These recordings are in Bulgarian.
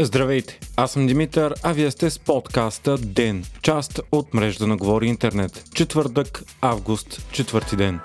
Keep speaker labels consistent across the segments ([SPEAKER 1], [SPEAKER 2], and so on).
[SPEAKER 1] Здравейте, аз съм Димитър, а вие сте с подкаста ДЕН, част от мрежа на Говори Интернет. Четвъртък, август, четвърти ден.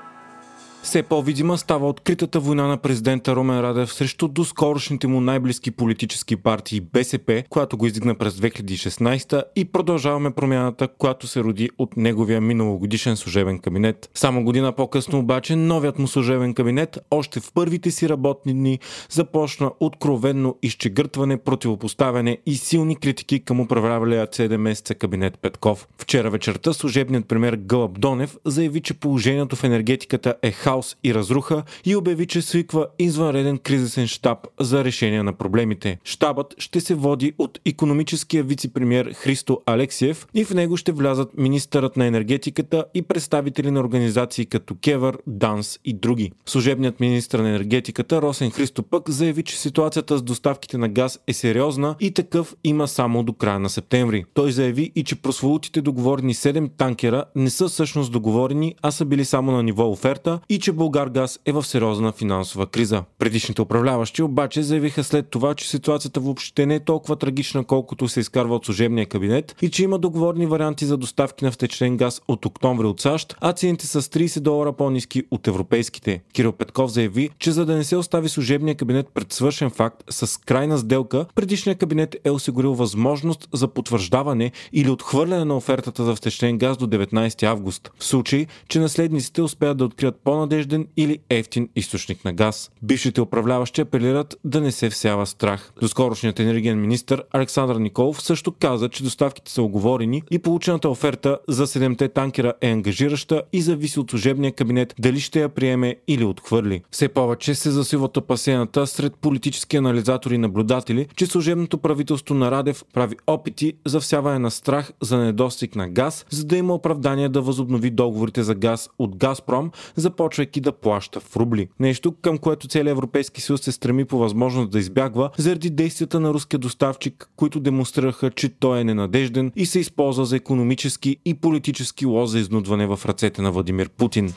[SPEAKER 1] Все по-видима става откритата война на президента Румен Радев срещу доскорошните му най-близки политически партии БСП, която го издигна през 2016 и продължаваме промяната, която се роди от неговия миналогодишен служебен кабинет. Само година по-късно обаче новият му служебен кабинет още в първите си работни дни започна откровенно изчегъртване, противопоставяне и силни критики към управлявалия 7 месеца кабинет Петков. Вчера вечерта служебният премьер Гълъб Донев заяви, че положението в енергетиката е хаос хаос и разруха и обяви, че свиква извънреден кризисен штаб за решение на проблемите. Штабът ще се води от економическия вице-премьер Христо Алексиев и в него ще влязат министърът на енергетиката и представители на организации като Кевър, Данс и други. Служебният министр на енергетиката Росен Христо пък заяви, че ситуацията с доставките на газ е сериозна и такъв има само до края на септември. Той заяви и че прословутите договорени 7 танкера не са всъщност договорени, а са били само на ниво оферта и че Българ Газ е в сериозна финансова криза. Предишните управляващи обаче заявиха след това, че ситуацията въобще не е толкова трагична, колкото се изкарва от служебния кабинет и че има договорни варианти за доставки на втечнен газ от октомври от САЩ, а цените са с 30 долара по-низки от европейските. Кирил Петков заяви, че за да не се остави служебния кабинет пред свършен факт с крайна сделка, предишният кабинет е осигурил възможност за потвърждаване или отхвърляне на офертата за втечнен газ до 19 август. В случай, че наследниците успеят да открият по надежден или ефтин източник на газ. Бившите управляващи апелират да не се всява страх. Доскорошният енергиен министр Александър Николов също каза, че доставките са оговорени и получената оферта за 7-те танкера е ангажираща и зависи от служебния кабинет дали ще я приеме или отхвърли. Все повече се засилват опасената сред политически анализатори и наблюдатели, че служебното правителство на Радев прави опити за всяване на страх за недостиг на газ, за да има оправдание да възобнови договорите за газ от Газпром, започвайки да плаща в рубли. Нещо към което целият Европейски съюз се стреми по възможност да избягва заради действията на руския доставчик, които демонстрираха, че той е ненадежден и се използва за економически и политически лоз за изнудване в ръцете на Владимир Путин.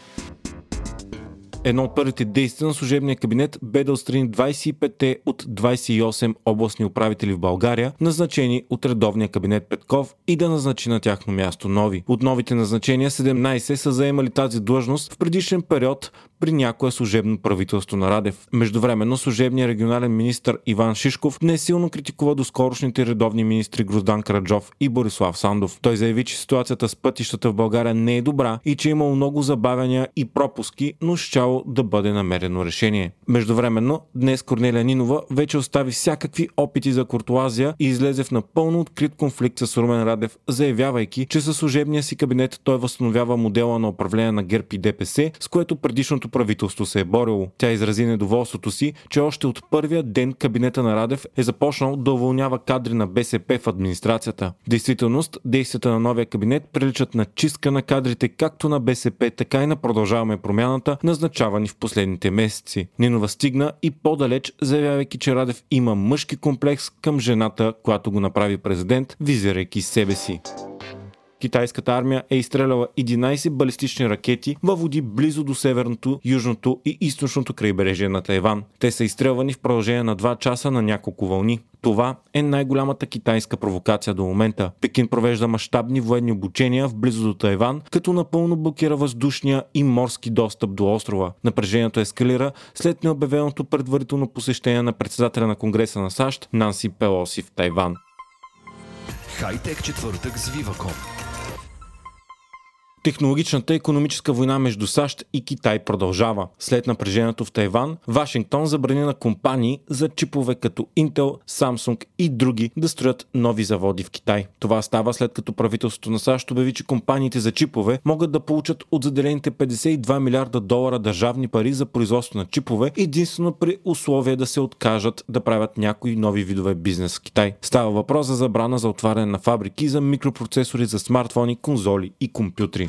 [SPEAKER 1] Едно от първите действия на служебния кабинет бе да отстрани 25-те от 28 областни управители в България, назначени от редовния кабинет Петков и да назначи на тяхно място нови. От новите назначения 17 са заемали тази длъжност в предишен период при някое служебно правителство на Радев. Междувременно служебният регионален министр Иван Шишков не силно критикува доскорошните редовни министри Гроздан Караджов и Борислав Сандов. Той заяви, че ситуацията с пътищата в България не е добра и че е имало много забавяния и пропуски, но щяло да бъде намерено решение. Междувременно, днес Корнелия Нинова вече остави всякакви опити за куртуазия и излезе в напълно открит конфликт с Румен Радев, заявявайки, че със служебния си кабинет той възстановява модела на управление на ГЕРБ и ДПС, с което предишното правителство се е борило. Тя изрази недоволството си, че още от първия ден кабинета на Радев е започнал да уволнява кадри на БСП в администрацията. В действителност, действията на новия кабинет приличат на чистка на кадрите както на БСП, така и на продължаваме промяната, назначава решавани в последните месеци. Нинова стигна и по-далеч, заявявайки, че Радев има мъжки комплекс към жената, която го направи президент, визирайки себе си. Китайската армия е изстреляла 11 балистични ракети във води близо до северното, южното и източното крайбрежие на Тайван. Те са изстрелвани в продължение на 2 часа на няколко вълни. Това е най-голямата китайска провокация до момента. Пекин провежда мащабни военни обучения в близо до Тайван, като напълно блокира въздушния и морски достъп до острова. Напрежението ескалира след необявеното предварително посещение на председателя на Конгреса на САЩ Нанси Пелоси в Тайван. Хайтек четвъртък с Viva.com Технологичната економическа война между САЩ и Китай продължава. След напрежението в Тайван, Вашингтон забрани на компании за чипове като Intel, Samsung и други да строят нови заводи в Китай. Това става след като правителството на САЩ обяви, че компаниите за чипове могат да получат от заделените 52 милиарда долара държавни пари за производство на чипове, единствено при условие да се откажат да правят някои нови видове бизнес в Китай. Става въпрос за забрана за отваряне на фабрики за микропроцесори за смартфони, конзоли и компютри.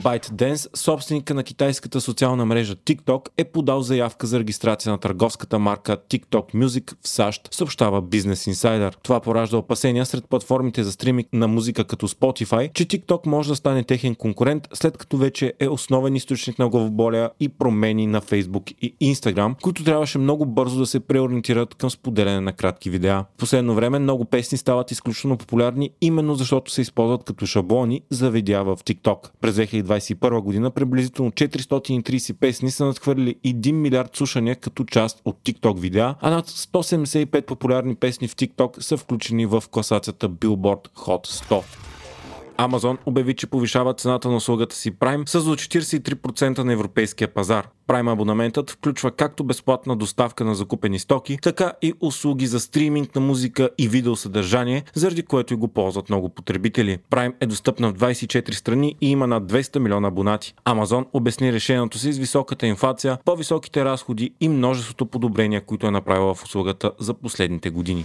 [SPEAKER 1] ByteDance, собственика на китайската социална мрежа TikTok, е подал заявка за регистрация на търговската марка TikTok Music в САЩ, съобщава Business Insider. Това поражда опасения сред платформите за стриминг на музика като Spotify, че TikTok може да стане техен конкурент, след като вече е основен източник на главоболя и промени на Facebook и Instagram, които трябваше много бързо да се преориентират към споделяне на кратки видеа. В последно време много песни стават изключително популярни именно защото се използват като шаблони за видеа в TikTok. През 2021 година приблизително 430 песни са надхвърли 1 милиард слушания като част от TikTok видеа, а над 175 популярни песни в TikTok са включени в класацията Billboard Hot 100. Amazon обяви, че повишава цената на услугата си Prime с до 43% на европейския пазар. Prime абонаментът включва както безплатна доставка на закупени стоки, така и услуги за стриминг на музика и видеосъдържание, заради което и го ползват много потребители. Prime е достъпна в 24 страни и има над 200 милиона абонати. Amazon обясни решението си с високата инфлация, по-високите разходи и множеството подобрения, които е направила в услугата за последните години.